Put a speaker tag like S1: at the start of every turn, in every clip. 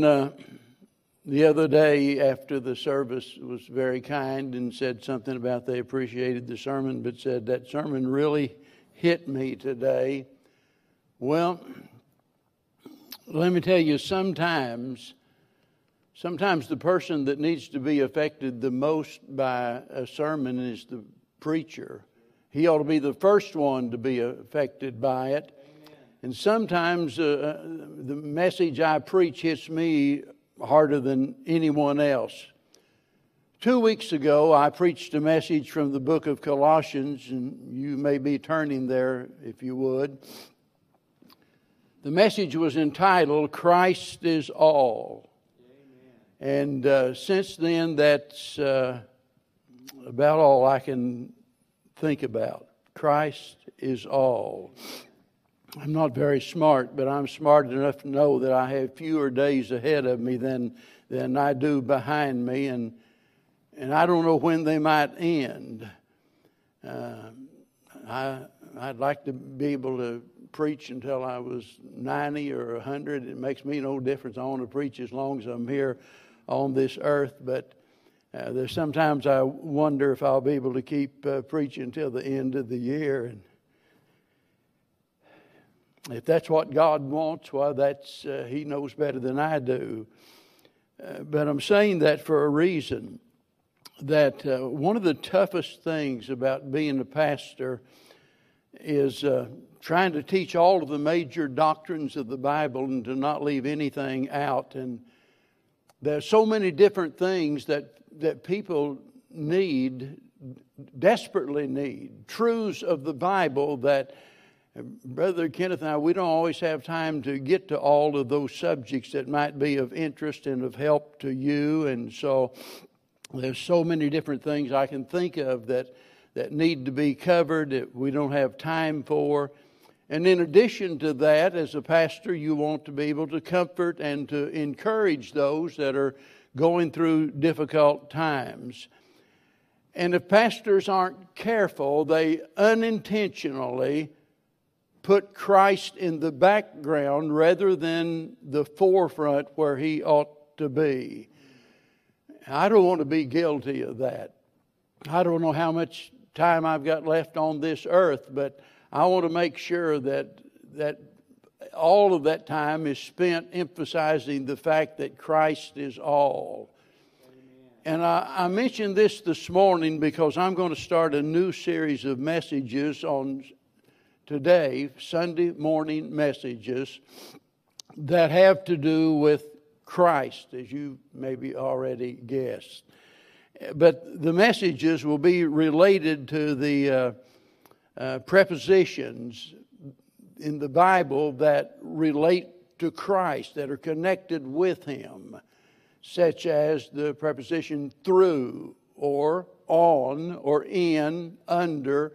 S1: Uh, the other day after the service was very kind and said something about they appreciated the sermon, but said that sermon really hit me today. Well, let me tell you, sometimes, sometimes the person that needs to be affected the most by a sermon is the preacher. He ought to be the first one to be affected by it. And sometimes uh, uh, the message I preach hits me harder than anyone else. Two weeks ago, I preached a message from the book of Colossians, and you may be turning there if you would. The message was entitled, Christ is All. Amen. And uh, since then, that's uh, about all I can think about. Christ is all. I'm not very smart, but I'm smart enough to know that I have fewer days ahead of me than, than I do behind me, and, and I don't know when they might end. Uh, I, I'd like to be able to preach until I was 90 or 100. It makes me no difference. I want to preach as long as I'm here on this earth, but uh, there's sometimes I wonder if I'll be able to keep uh, preaching until the end of the year. And if that's what God wants, well, that's uh, He knows better than I do. Uh, but I'm saying that for a reason. That uh, one of the toughest things about being a pastor is uh, trying to teach all of the major doctrines of the Bible and to not leave anything out. And there's so many different things that that people need, desperately need, truths of the Bible that Brother Kenneth and I, we don't always have time to get to all of those subjects that might be of interest and of help to you. And so there's so many different things I can think of that, that need to be covered that we don't have time for. And in addition to that, as a pastor, you want to be able to comfort and to encourage those that are going through difficult times. And if pastors aren't careful, they unintentionally put Christ in the background rather than the forefront where he ought to be. I don't want to be guilty of that. I don't know how much time I've got left on this earth, but I want to make sure that that all of that time is spent emphasizing the fact that Christ is all. And I, I, mentioned this this morning because I'm going to start a new series of messages on today, Sunday morning messages, that have to do with Christ, as you maybe already guessed. But the messages will be related to the uh, uh, prepositions in the Bible that relate to Christ, that are connected with Him, such as the preposition through, or on, or in, under,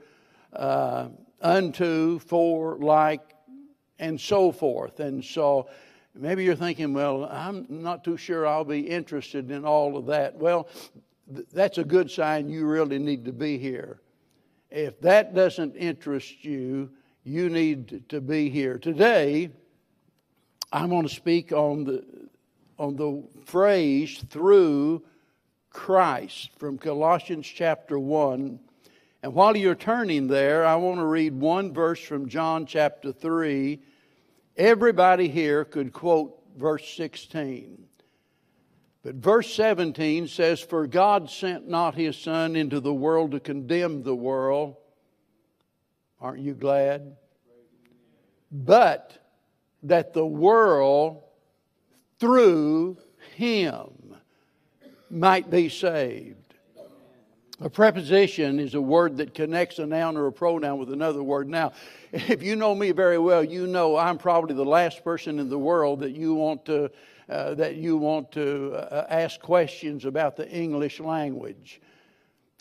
S1: uh, unto, for, like, and so forth. And so maybe you're thinking, well, I'm not too sure I'll be interested in all of that. Well, th- that's a good sign you really need to be here. If that doesn't interest you, you need to be here. Today, I'm going to speak on the, on the phrase through Christ from Colossians chapter 1. And while you're turning there, I want to read one verse from John chapter 3. Everybody here could quote verse 16. But verse 17 says, For God sent not his Son into the world to condemn the world Aren't you glad? But that the world through him might be saved. A preposition is a word that connects a noun or a pronoun with another word. Now, if you know me very well, you know I'm probably the last person in the world that you want to uh, that you want to uh, ask questions about the English language.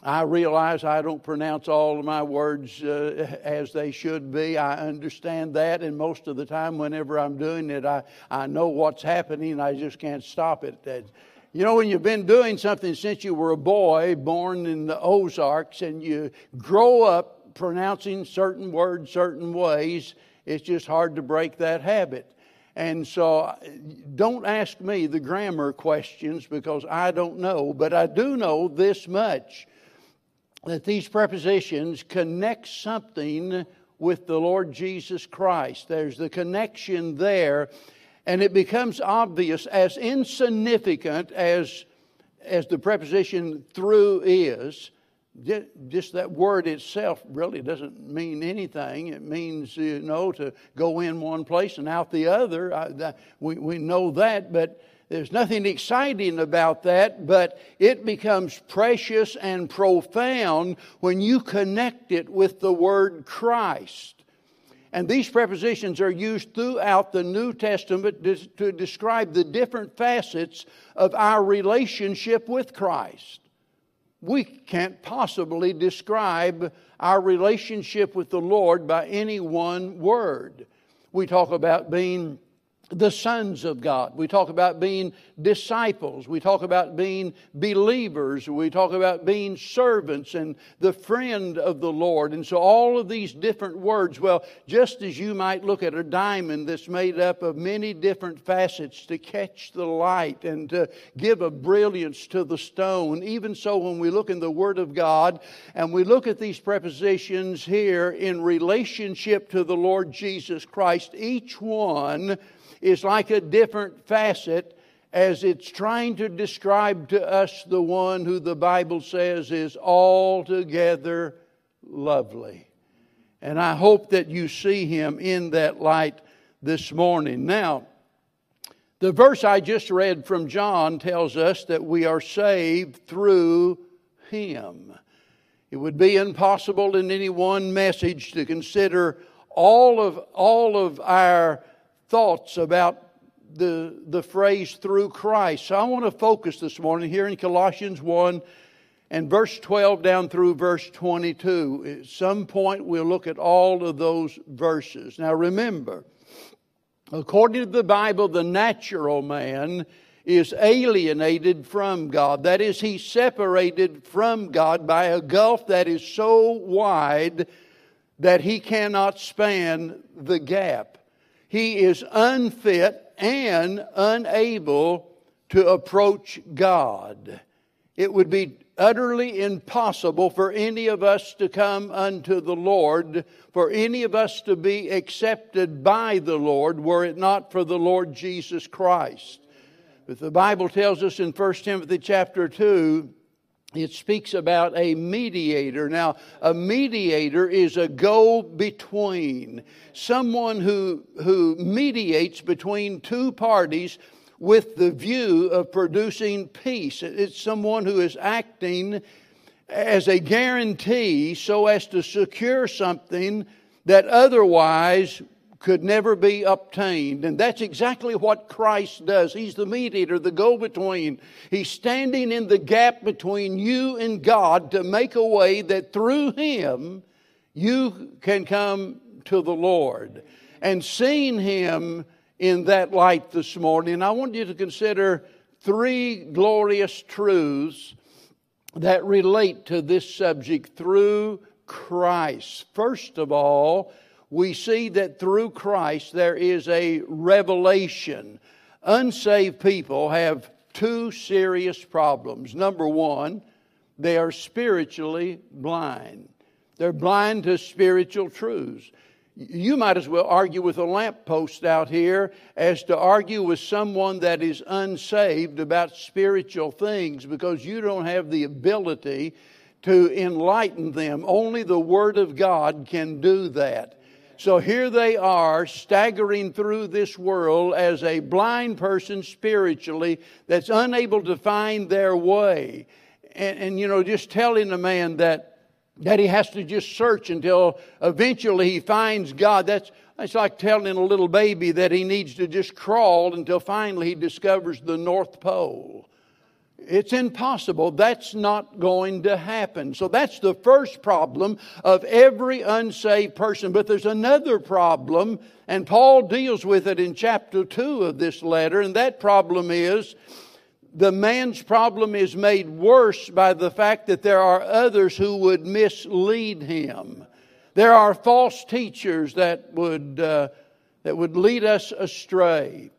S1: I realize I don't pronounce all of my words uh, as they should be. I understand that, and most of the time, whenever I'm doing it, I, I know what's happening. I just can't stop it. You know, when you've been doing something since you were a boy, born in the Ozarks, and you grow up pronouncing certain words certain ways, it's just hard to break that habit. And so don't ask me the grammar questions because I don't know, but I do know this much that these prepositions connect something with the Lord Jesus Christ. There's the connection there, and it becomes obvious as insignificant as, as the preposition through is. Just that word itself really doesn't mean anything. It means, you know, to go in one place and out the other. We, we know that, but there's nothing exciting about that, but it becomes precious and profound when you connect it with the word Christ. And these prepositions are used throughout the New Testament to describe the different facets of our relationship with Christ. We can't possibly describe our relationship with the Lord by any one word. We talk about being the sons of God. We talk about being disciples. We talk about being believers. We talk about being servants and the friend of the Lord. And so, all of these different words, well, just as you might look at a diamond that's made up of many different facets to catch the light and to give a brilliance to the stone, even so, when we look in the Word of God and we look at these prepositions here in relationship to the Lord Jesus Christ, each one is like a different facet as it's trying to describe to us the one who the Bible says is altogether lovely. And I hope that you see him in that light this morning. Now, the verse I just read from John tells us that we are saved through him. It would be impossible in any one message to consider all of, all of our thoughts about the, the phrase through Christ. So I want to focus this morning here in Colossians 1 and verse 12 down through verse 22. At some point, we'll look at all of those verses. Now remember, according to the Bible, the natural man is alienated from God. That is, he's separated from God by a gulf that is so wide that he cannot span the gap he is unfit and unable to approach God. It would be utterly impossible for any of us to come unto the Lord, for any of us to be accepted by the Lord, were it not for the Lord Jesus Christ. But the Bible tells us in 1 Timothy chapter 2 it speaks about a mediator. Now, a mediator is a go between, someone who, who mediates between two parties with the view of producing peace. It's someone who is acting as a guarantee so as to secure something that otherwise could never be obtained. And that's exactly what Christ does. He's the mediator, the go between. He's standing in the gap between you and God to make a way that through Him you can come to the Lord. And seeing Him in that light this morning, I want you to consider three glorious truths that relate to this subject through Christ. First of all, we see that through Christ there is a revelation. Unsaved people have two serious problems. Number one, they are spiritually blind. They're blind to spiritual truths. You might as well argue with a lamppost out here as to argue with someone that is unsaved about spiritual things because you don't have the ability to enlighten them. Only the Word of God can do that. So here they are staggering through this world as a blind person spiritually that's unable to find their way. And, and, you know, just telling a man that, that he has to just search until eventually he finds God, that's, that's like telling a little baby that he needs to just crawl until finally he discovers the North Pole. It's impossible. That's not going to happen. So that's the first problem of every unsaved person. But there's another problem, and Paul deals with it in chapter 2 of this letter, and that problem is the man's problem is made worse by the fact that there are others who would mislead him. There are false teachers that would. Uh, that would lead us astray.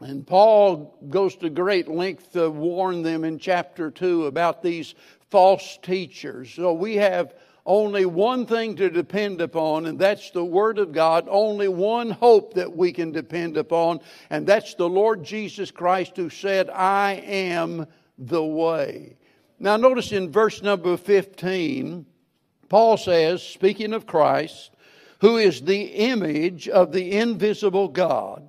S1: And Paul goes to great length to warn them in chapter 2 about these false teachers. So we have only one thing to depend upon, and that's the Word of God. Only one hope that we can depend upon, and that's the Lord Jesus Christ who said, I am the way. Now, notice in verse number 15, Paul says, speaking of Christ, who is the image of the invisible God,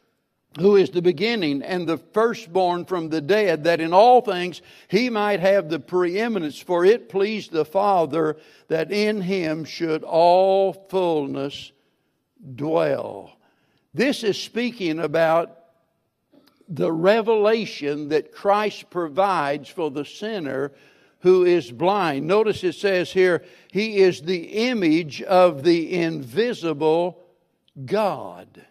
S1: who is the beginning and the firstborn from the dead, that in all things he might have the preeminence. For it pleased the Father that in him should all fullness dwell. This is speaking about the revelation that Christ provides for the sinner who is blind. Notice it says here, He is the image of the invisible God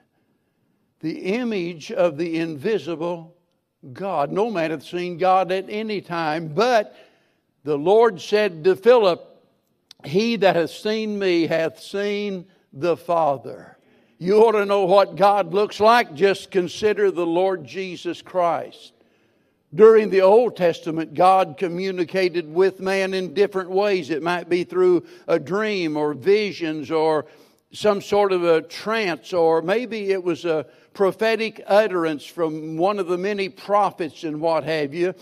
S1: the image of the invisible God. No man hath seen God at any time, but the Lord said to Philip, He that hath seen me hath seen the Father. You ought to know what God looks like. Just consider the Lord Jesus Christ. During the Old Testament, God communicated with man in different ways. It might be through a dream or visions or some sort of a trance, or maybe it was a prophetic utterance from one of the many prophets and what have you.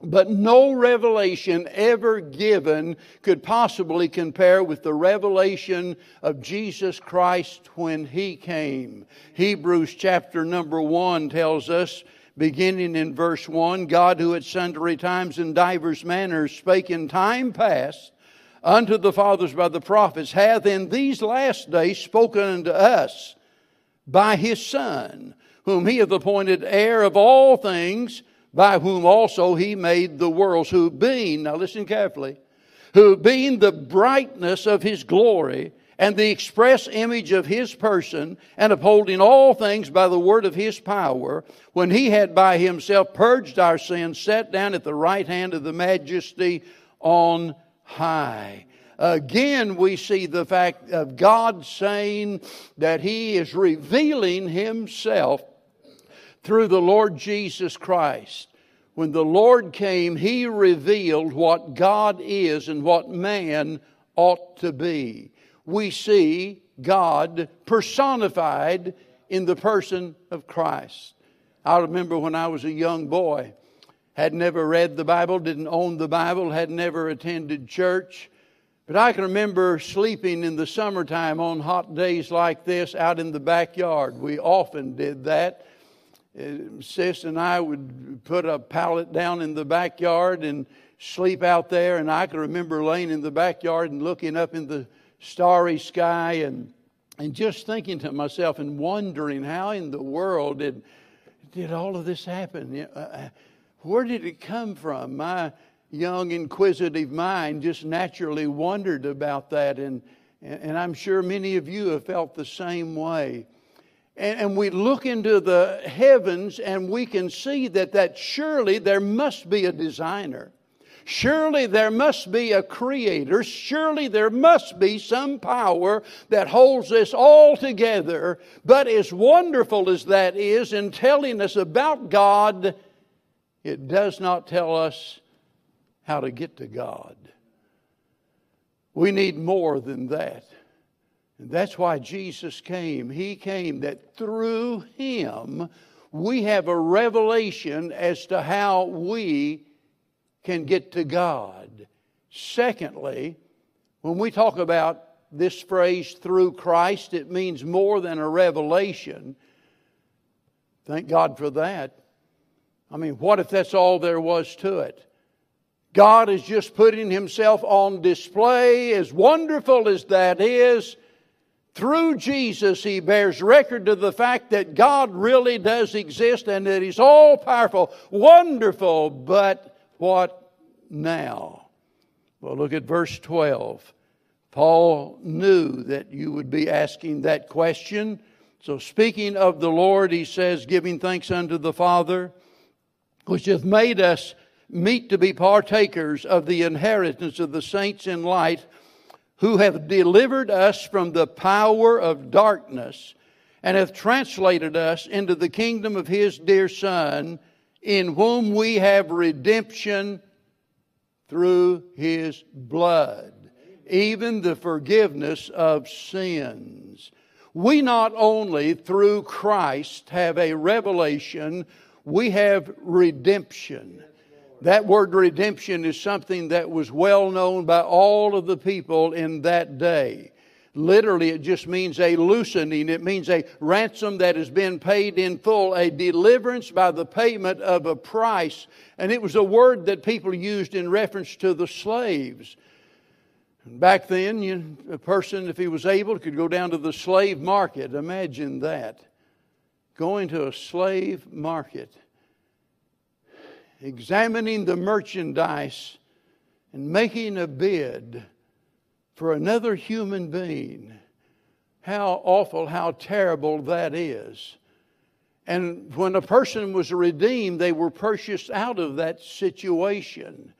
S1: But no revelation ever given could possibly compare with the revelation of Jesus Christ when He came. Hebrews chapter number one tells us, beginning in verse one, God who at sundry times and divers manners spake in time past unto the fathers by the prophets, hath in these last days spoken unto us by his Son, whom he hath appointed heir of all things, by whom also he made the worlds, who being, now listen carefully, who being the brightness of his glory, and the express image of his person, and upholding all things by the word of his power, when he had by himself purged our sins, sat down at the right hand of the majesty on high. Again, we see the fact of God saying that He is revealing Himself through the Lord Jesus Christ. When the Lord came, He revealed what God is and what man ought to be. We see God personified in the person of Christ. I remember when I was a young boy, had never read the Bible, didn't own the Bible, had never attended church. But I can remember sleeping in the summertime on hot days like this out in the backyard. We often did that. Uh, Sis and I would put a pallet down in the backyard and sleep out there. And I can remember laying in the backyard and looking up in the starry sky and, and just thinking to myself and wondering how in the world did, did all of this happen? Uh, uh, where did it come from? My young, inquisitive mind just naturally wondered about that. And, and I'm sure many of you have felt the same way. And, and we look into the heavens and we can see that, that surely there must be a designer. Surely there must be a creator. Surely there must be some power that holds this all together. But as wonderful as that is in telling us about God, it does not tell us how to get to God. We need more than that. And that's why Jesus came. He came that through Him we have a revelation as to how we can get to God. Secondly, when we talk about this phrase through Christ, it means more than a revelation. Thank God for that. I mean, what if that's all there was to it? God is just putting himself on display, as wonderful as that is. Through Jesus, he bears record to the fact that God really does exist and that he's all powerful, wonderful, but what now? Well, look at verse 12. Paul knew that you would be asking that question. So, speaking of the Lord, he says, giving thanks unto the Father, which hath made us meet to be partakers of the inheritance of the saints in light, who have delivered us from the power of darkness and hath translated us into the kingdom of his dear Son, in whom we have redemption through his blood, even the forgiveness of sins. We not only through Christ have a revelation, we have redemption. That word redemption is something that was well known by all of the people in that day. Literally, it just means a loosening. It means a ransom that has been paid in full, a deliverance by the payment of a price. And it was a word that people used in reference to the slaves. Back then, you, a person, if he was able, could go down to the slave market. Imagine that. Going to a slave market, examining the merchandise, and making a bid for another human being. How awful, how terrible that is. And when a person was redeemed, they were purchased out of that situation.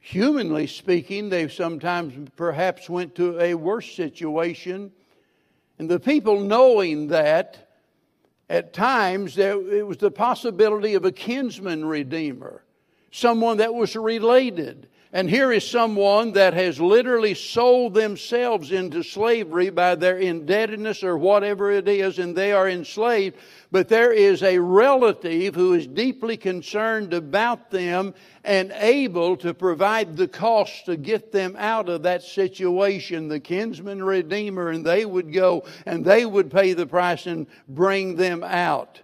S1: Humanly speaking, they sometimes perhaps went to a worse situation. And the people knowing that, at times there, it was the possibility of a kinsman redeemer, someone that was related. And here is someone that has literally sold themselves into slavery by their indebtedness or whatever it is, and they are enslaved. But there is a relative who is deeply concerned about them and able to provide the cost to get them out of that situation, the kinsman redeemer, and they would go and they would pay the price and bring them out.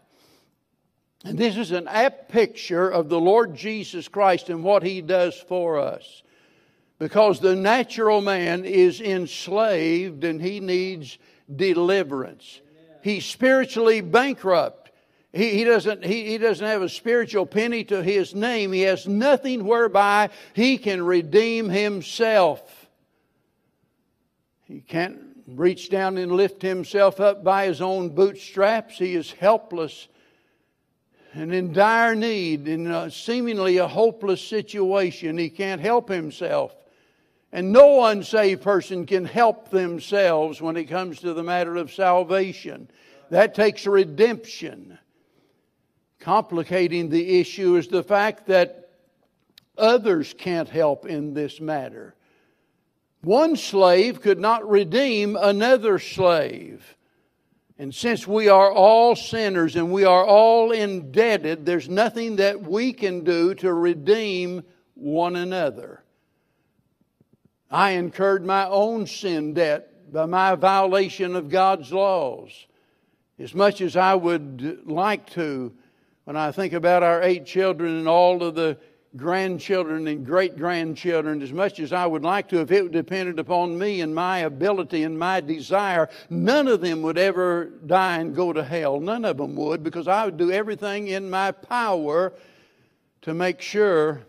S1: And this is an apt picture of the Lord Jesus Christ and what He does for us. Because the natural man is enslaved and he needs deliverance. He's spiritually bankrupt. He, he, doesn't, he, he doesn't have a spiritual penny to his name. He has nothing whereby he can redeem himself. He can't reach down and lift himself up by his own bootstraps. He is helpless and in dire need, in a seemingly a hopeless situation. He can't help himself. And no unsaved person can help themselves when it comes to the matter of salvation. That takes redemption. Complicating the issue is the fact that others can't help in this matter. One slave could not redeem another slave. And since we are all sinners and we are all indebted, there's nothing that we can do to redeem one another. I incurred my own sin debt by my violation of God's laws. As much as I would like to, when I think about our eight children and all of the grandchildren and great grandchildren as much as I would like to, if it depended upon me and my ability and my desire, none of them would ever die and go to hell. None of them would, because I would do everything in my power to make sure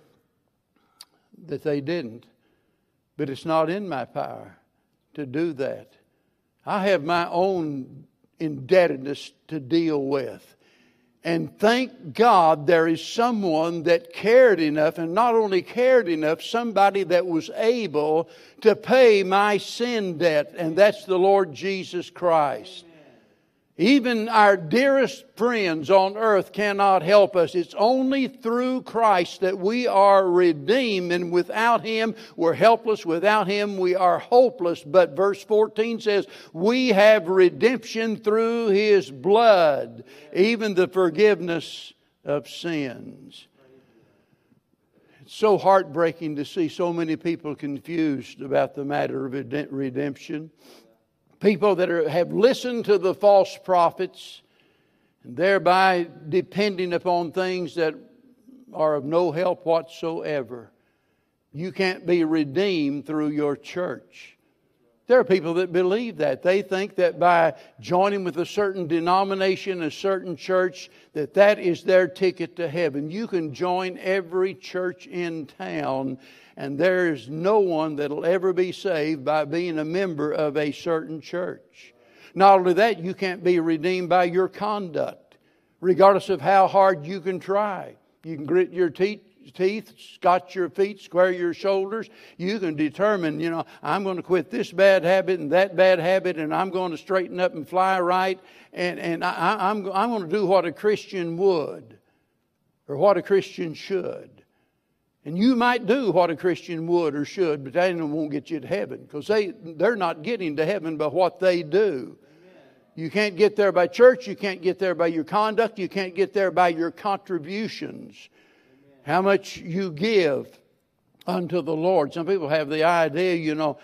S1: that they didn't. But it's not in my power to do that. I have my own indebtedness to deal with. And thank God there is someone that cared enough, and not only cared enough, somebody that was able to pay my sin debt, and that's the Lord Jesus Christ. Even our dearest friends on earth cannot help us. It's only through Christ that we are redeemed, and without Him, we're helpless. Without Him, we are hopeless. But verse 14 says, We have redemption through His blood, even the forgiveness of sins. It's so heartbreaking to see so many people confused about the matter of redemption people that are, have listened to the false prophets and thereby depending upon things that are of no help whatsoever. You can't be redeemed through your church. There are people that believe that. They think that by joining with a certain denomination, a certain church, that that is their ticket to heaven. You can join every church in town, and there is no one that'll ever be saved by being a member of a certain church. Not only that, you can't be redeemed by your conduct, regardless of how hard you can try. You can grit your teeth teeth, scotch your feet, square your shoulders. You can determine, you know, I'm going to quit this bad habit and that bad habit, and I'm going to straighten up and fly right, and, and I, I'm, I'm going to do what a Christian would or what a Christian should. And you might do what a Christian would or should, but that won't get you to heaven because they, they're not getting to heaven by what they do. You can't get there by church. You can't get there by your conduct. You can't get there by your contributions how much you give unto the Lord. Some people have the idea, you know,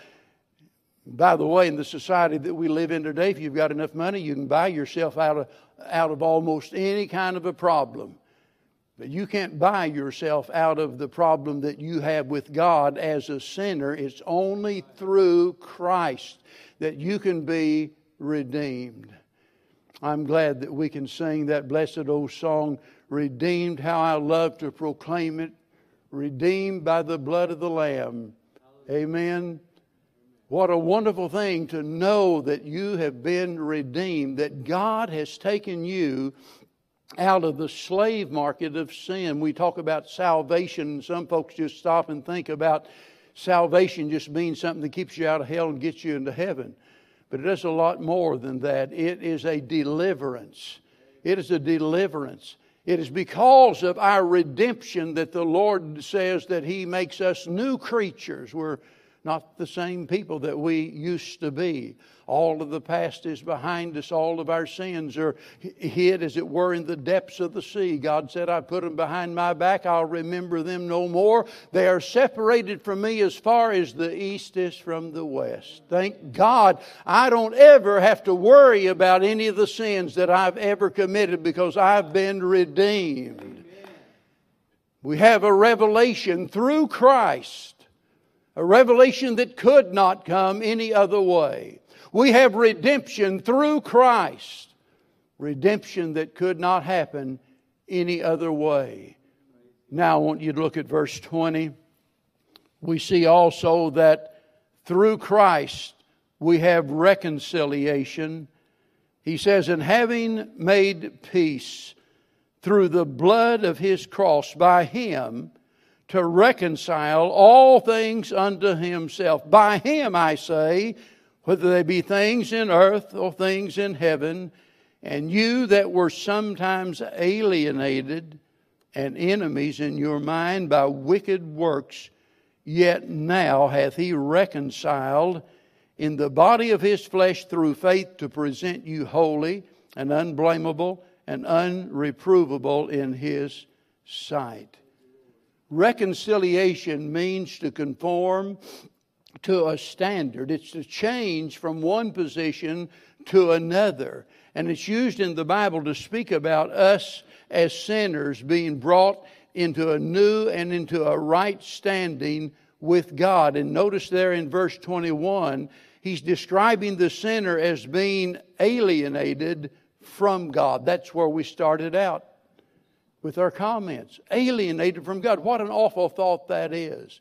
S1: by the way, in the society that we live in today, if you've got enough money, you can buy yourself out of, out of almost any kind of a problem. But you can't buy yourself out of the problem that you have with God as a sinner. It's only through Christ that you can be redeemed. I'm glad that we can sing that blessed old song, redeemed, how I love to proclaim it, redeemed by the blood of the Lamb. Amen. What a wonderful thing to know that you have been redeemed, that God has taken you out of the slave market of sin. We talk about salvation, and some folks just stop and think about salvation just means something that keeps you out of hell and gets you into heaven. But it does a lot more than that. It is a deliverance. It is a deliverance. It is because of our redemption that the Lord says that He makes us new creatures. We're not the same people that we used to be. All of the past is behind us. All of our sins are hid, as it were, in the depths of the sea. God said, I put them behind my back. I'll remember them no more. They are separated from me as far as the east is from the west. Thank God I don't ever have to worry about any of the sins that I've ever committed because I've been redeemed. We have a revelation through Christ a revelation that could not come any other way. We have redemption through Christ, redemption that could not happen any other way. Now, I want you to look at verse 20. We see also that through Christ we have reconciliation. He says, And having made peace through the blood of his cross by him, to reconcile all things unto himself. By him, I say, whether they be things in earth or things in heaven, and you that were sometimes alienated and enemies in your mind by wicked works, yet now hath he reconciled in the body of his flesh through faith to present you holy and unblameable and unreprovable in his sight. Reconciliation means to conform to a standard, it's to change from one position to another. And it's used in the Bible to speak about us as sinners being brought into a new and into a right standing with God. And notice there in verse 21, he's describing the sinner as being alienated from God. That's where we started out with our comments. Alienated from God. What an awful thought that is.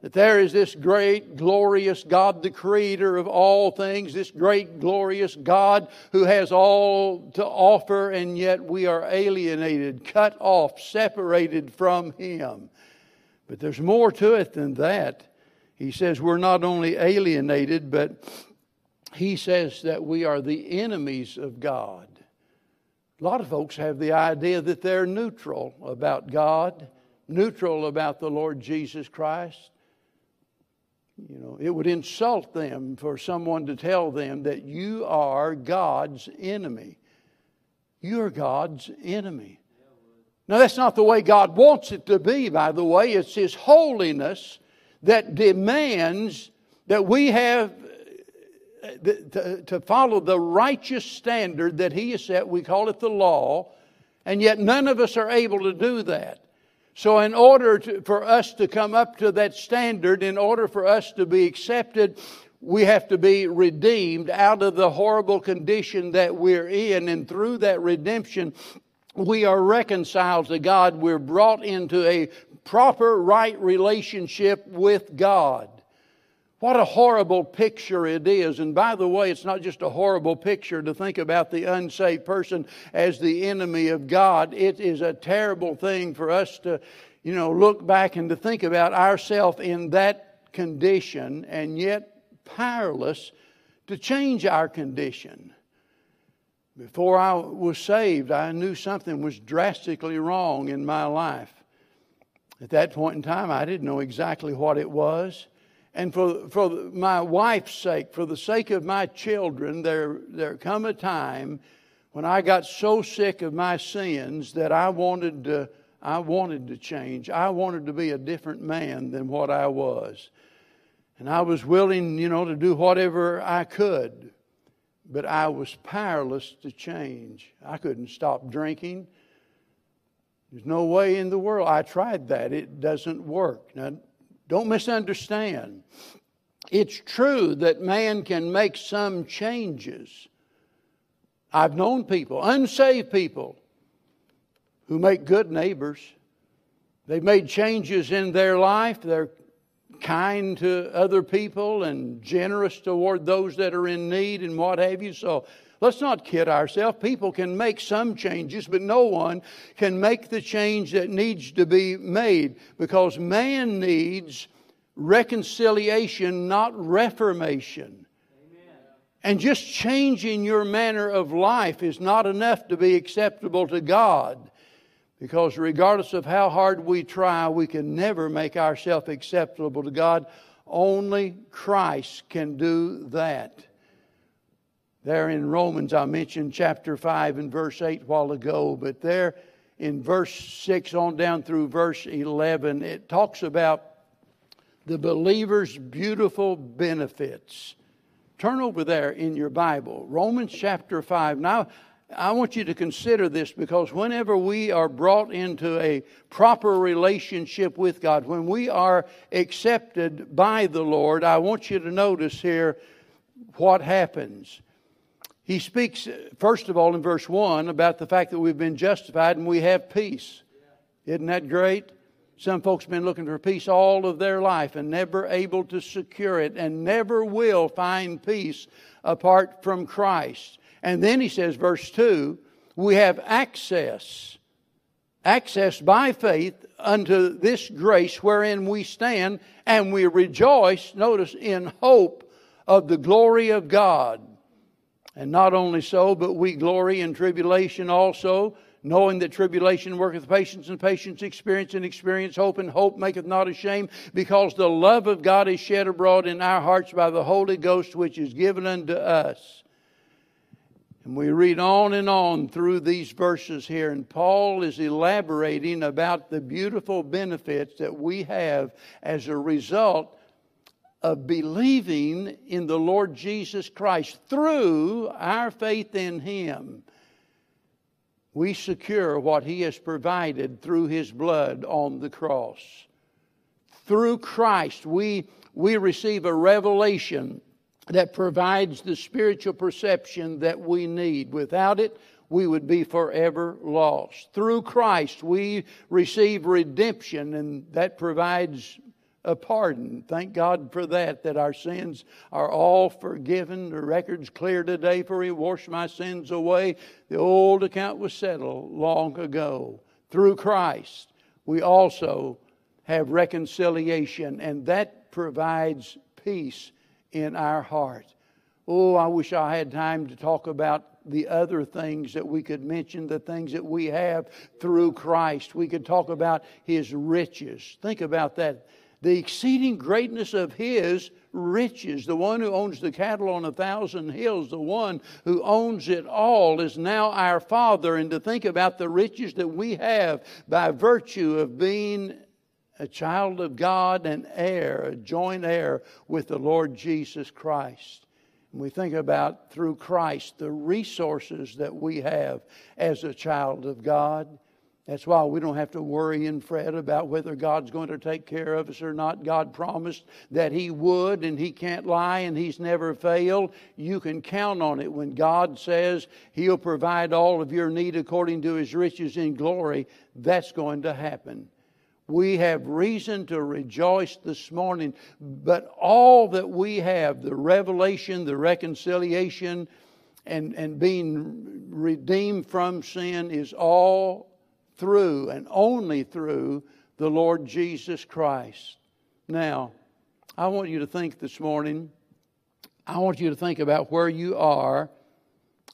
S1: That there is this great, glorious God, the creator of all things, this great, glorious God who has all to offer, and yet we are alienated, cut off, separated from Him. But there's more to it than that. He says we're not only alienated, but He says that we are the enemies of God. A lot of folks have the idea that they're neutral about God, neutral about the Lord Jesus Christ. You know, it would insult them for someone to tell them that you are God's enemy. You're God's enemy. Now, that's not the way God wants it to be, by the way. It's His holiness that demands that we have Uh, to, to follow the righteous standard that He has set. We call it the law, and yet none of us are able to do that. So, in order to, for us to come up to that standard, in order for us to be accepted, we have to be redeemed out of the horrible condition that we're in. And through that redemption, we are reconciled to God. We're brought into a proper, right relationship with God. What a horrible picture it is. And by the way, it's not just a horrible picture to think about the unsaved person as the enemy of God. It is a terrible thing for us to, you know, look back and to think about ourselves in that condition and yet powerless to change our condition. Before I was saved, I knew something was drastically wrong in my life. At that point in time, I didn't know exactly what it was. And for, for my wife's sake, for the sake of my children, there, there come a time when I got so sick of my sins that I wanted to, I wanted to change. I wanted to be a different man than what I was. And I was willing, you know, to do whatever I could. But I was powerless to change. I couldn't stop drinking. There's no way in the world. I tried that. It doesn't work. Now, don't misunderstand. It's true that man can make some changes. I've known people, unsaved people, who make good neighbors. They've made changes in their life. They're kind to other people and generous toward those that are in need and what have you. So Let's not kid ourselves. People can make some changes, but no one can make the change that needs to be made because man needs reconciliation, not reformation. And just changing your manner of life is not enough to be acceptable to God. Because regardless of how hard we try, we can never make ourselves acceptable to God. Only Christ can do that. There in Romans, I mentioned chapter 5 and verse 8 a while ago, but there in verse 6 on down through verse 11, it talks about the believer's beautiful benefits. Turn over there in your Bible, Romans chapter 5. Now, I want you to consider this because whenever we are brought into a proper relationship with God, when we are accepted by the Lord, I want you to notice here what happens he speaks, uh, first of all, in verse 1 about the fact that we've been justified and we have peace. Isn't that great? Some folks have been looking for peace all of their life and never able to secure it and never will find peace apart from Christ. And then he says, verse 2 we have access, access by faith unto this grace wherein we stand, and we rejoice, notice, in hope of the glory of God. And not only so, but we glory in tribulation also, knowing that tribulation worketh patience, and patience experience, and experience hope, and hope maketh not ashamed, because the love of God is shed abroad in our hearts by the Holy Ghost, which is given unto us. And we read on and on through these verses here, and Paul is elaborating about the beautiful benefits that we have as a result of believing in the Lord Jesus Christ through our faith in Him, we secure what He has provided through His blood on the cross. Through Christ, we, we receive a revelation that provides the spiritual perception that we need. Without it, we would be forever lost. Through Christ, we receive redemption, and that provides a pardon. Thank God for that, that our sins are all forgiven. The record's clear today, for He washed my sins away. The old account was settled long ago. Through Christ, we also have reconciliation, and that provides peace in our heart. Oh, I wish I had time to talk about the other things that we could mention, the things that we have through Christ. We could talk about His riches. Think about that the exceeding greatness of his riches. The one who owns the cattle on a thousand hills, the one who owns it all, is now our Father. And to think about the riches that we have by virtue of being a child of God and heir, a joint heir with the Lord Jesus Christ. And we think about through Christ the resources that we have as a child of God. That's why we don't have to worry and fret about whether God's going to take care of us or not. God promised that He would, and He can't lie, and He's never failed. You can count on it. When God says He'll provide all of your need according to His riches in glory, that's going to happen. We have reason to rejoice this morning, but all that we have the revelation, the reconciliation, and, and being redeemed from sin is all through and only through the Lord Jesus Christ. Now, I want you to think this morning, I want you to think about where you are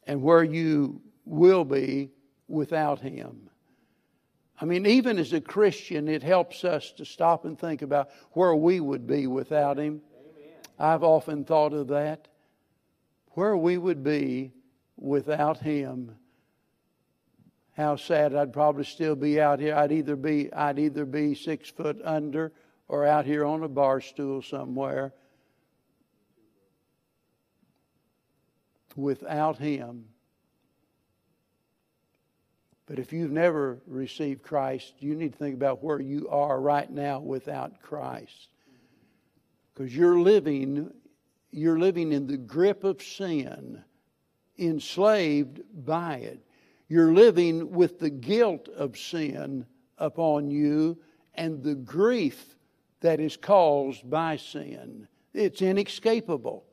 S1: and where you will be without Him. I mean, even as a Christian, it helps us to stop and think about where we would be without Him. Amen. I've often thought of that. Where we would be without Him. How sad I'd probably still be out here. I'd either be I'd either be six foot under or out here on a bar stool somewhere. Without Him. But if you've never received Christ, you need to think about where you are right now without Christ. Because you're living, you're living in the grip of sin, enslaved by it. You're living with the guilt of sin upon you and the grief that is caused by sin. It's inescapable.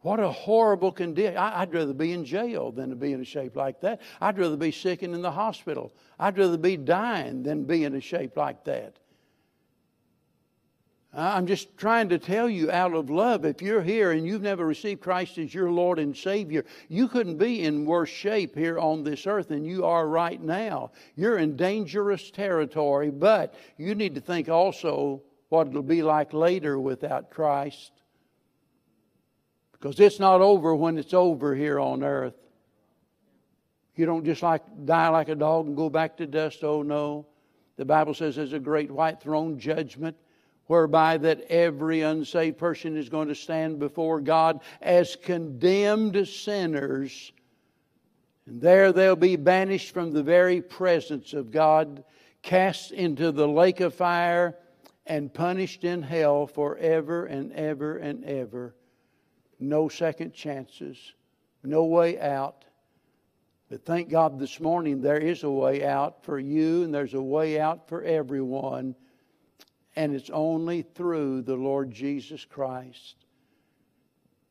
S1: What a horrible condition. I'd rather be in jail than to be in a shape like that. I'd rather be sick and in the hospital. I'd rather be dying than be in a shape like that. I'm just trying to tell you out of love, if you're here and you've never received Christ as your Lord and Savior, you couldn't be in worse shape here on this earth than you are right now. You're in dangerous territory, but you need to think also what it'll be like later without Christ. Because it's not over when it's over here on earth. You don't just like die like a dog and go back to dust. Oh no. The Bible says there's a great white throne judgment whereby that every unsaved person is going to stand before God as condemned sinners. And there they'll be banished from the very presence of God, cast into the lake of fire, and punished in hell forever and ever and ever no second chances, no way out. But thank God this morning there is a way out for you and there's a way out for everyone. And it's only through the Lord Jesus Christ.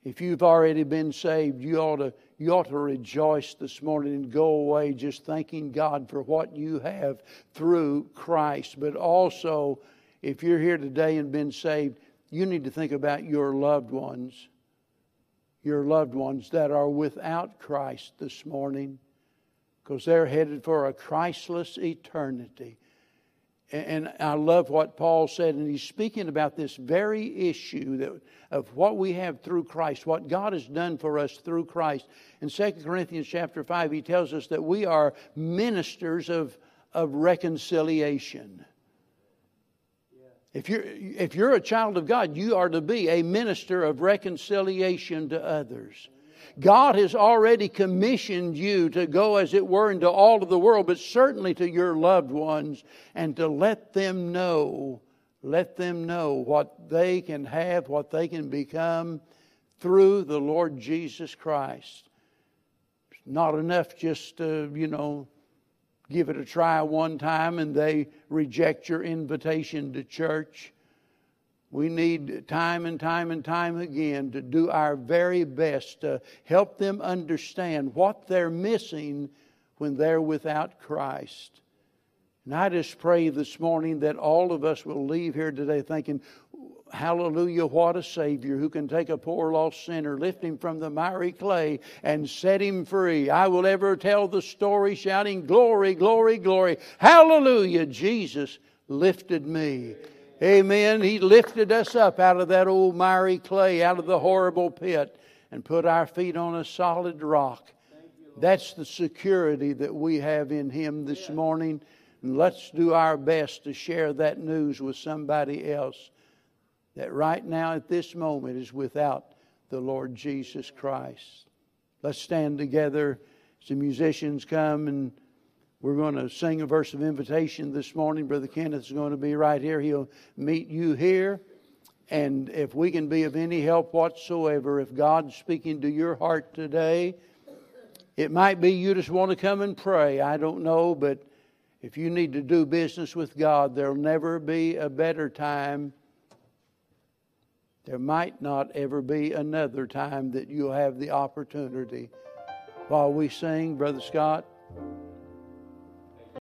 S1: If you've already been saved, you ought to, you ought to rejoice this morning and go away just thanking God for what you have through Christ. But also, if you're here today and been saved, you need to think about your loved ones your loved ones that are without Christ this morning because they're headed for a Christless eternity. And I love what Paul said, and he's speaking about this very issue that, of what we have through Christ, what God has done for us through Christ. In 2 Corinthians chapter 5, he tells us that we are ministers of, of reconciliation. If you're, if you're a child of God, you are to be a minister of reconciliation to others. God has already commissioned you to go, as it were, into all of the world, but certainly to your loved ones, and to let them know, let them know what they can have, what they can become through the Lord Jesus Christ. It's not enough just to, you know, give it a try one time and they reject your invitation to church. We need time and time and time again to do our very best to help them understand what they're missing when they're without Christ. And I just pray this morning that all of us will leave here today thinking, Hallelujah, what a Savior who can take a poor lost sinner, lift him from the miry clay, and set him free. I will ever tell the story shouting, Glory, glory, glory. Hallelujah, Jesus lifted me. Amen. He lifted us up out of that old miry clay, out of the horrible pit, and put our feet on a solid rock. That's the security that we have in Him this morning. And let's do our best to share that news with somebody else that right now at this moment is without the Lord Jesus Christ. Let's stand together as the musicians come and We're going to sing a verse of invitation this morning. Brother Kenneth is going to be right here. He'll meet you here. And if we can be of any help whatsoever, if God's speaking to your heart today, it might be you just want to come and pray. I don't know, but if you need to do business with God, there'll never be a better time. There might not ever be another time that you'll have the opportunity. While we sing, Brother Scott,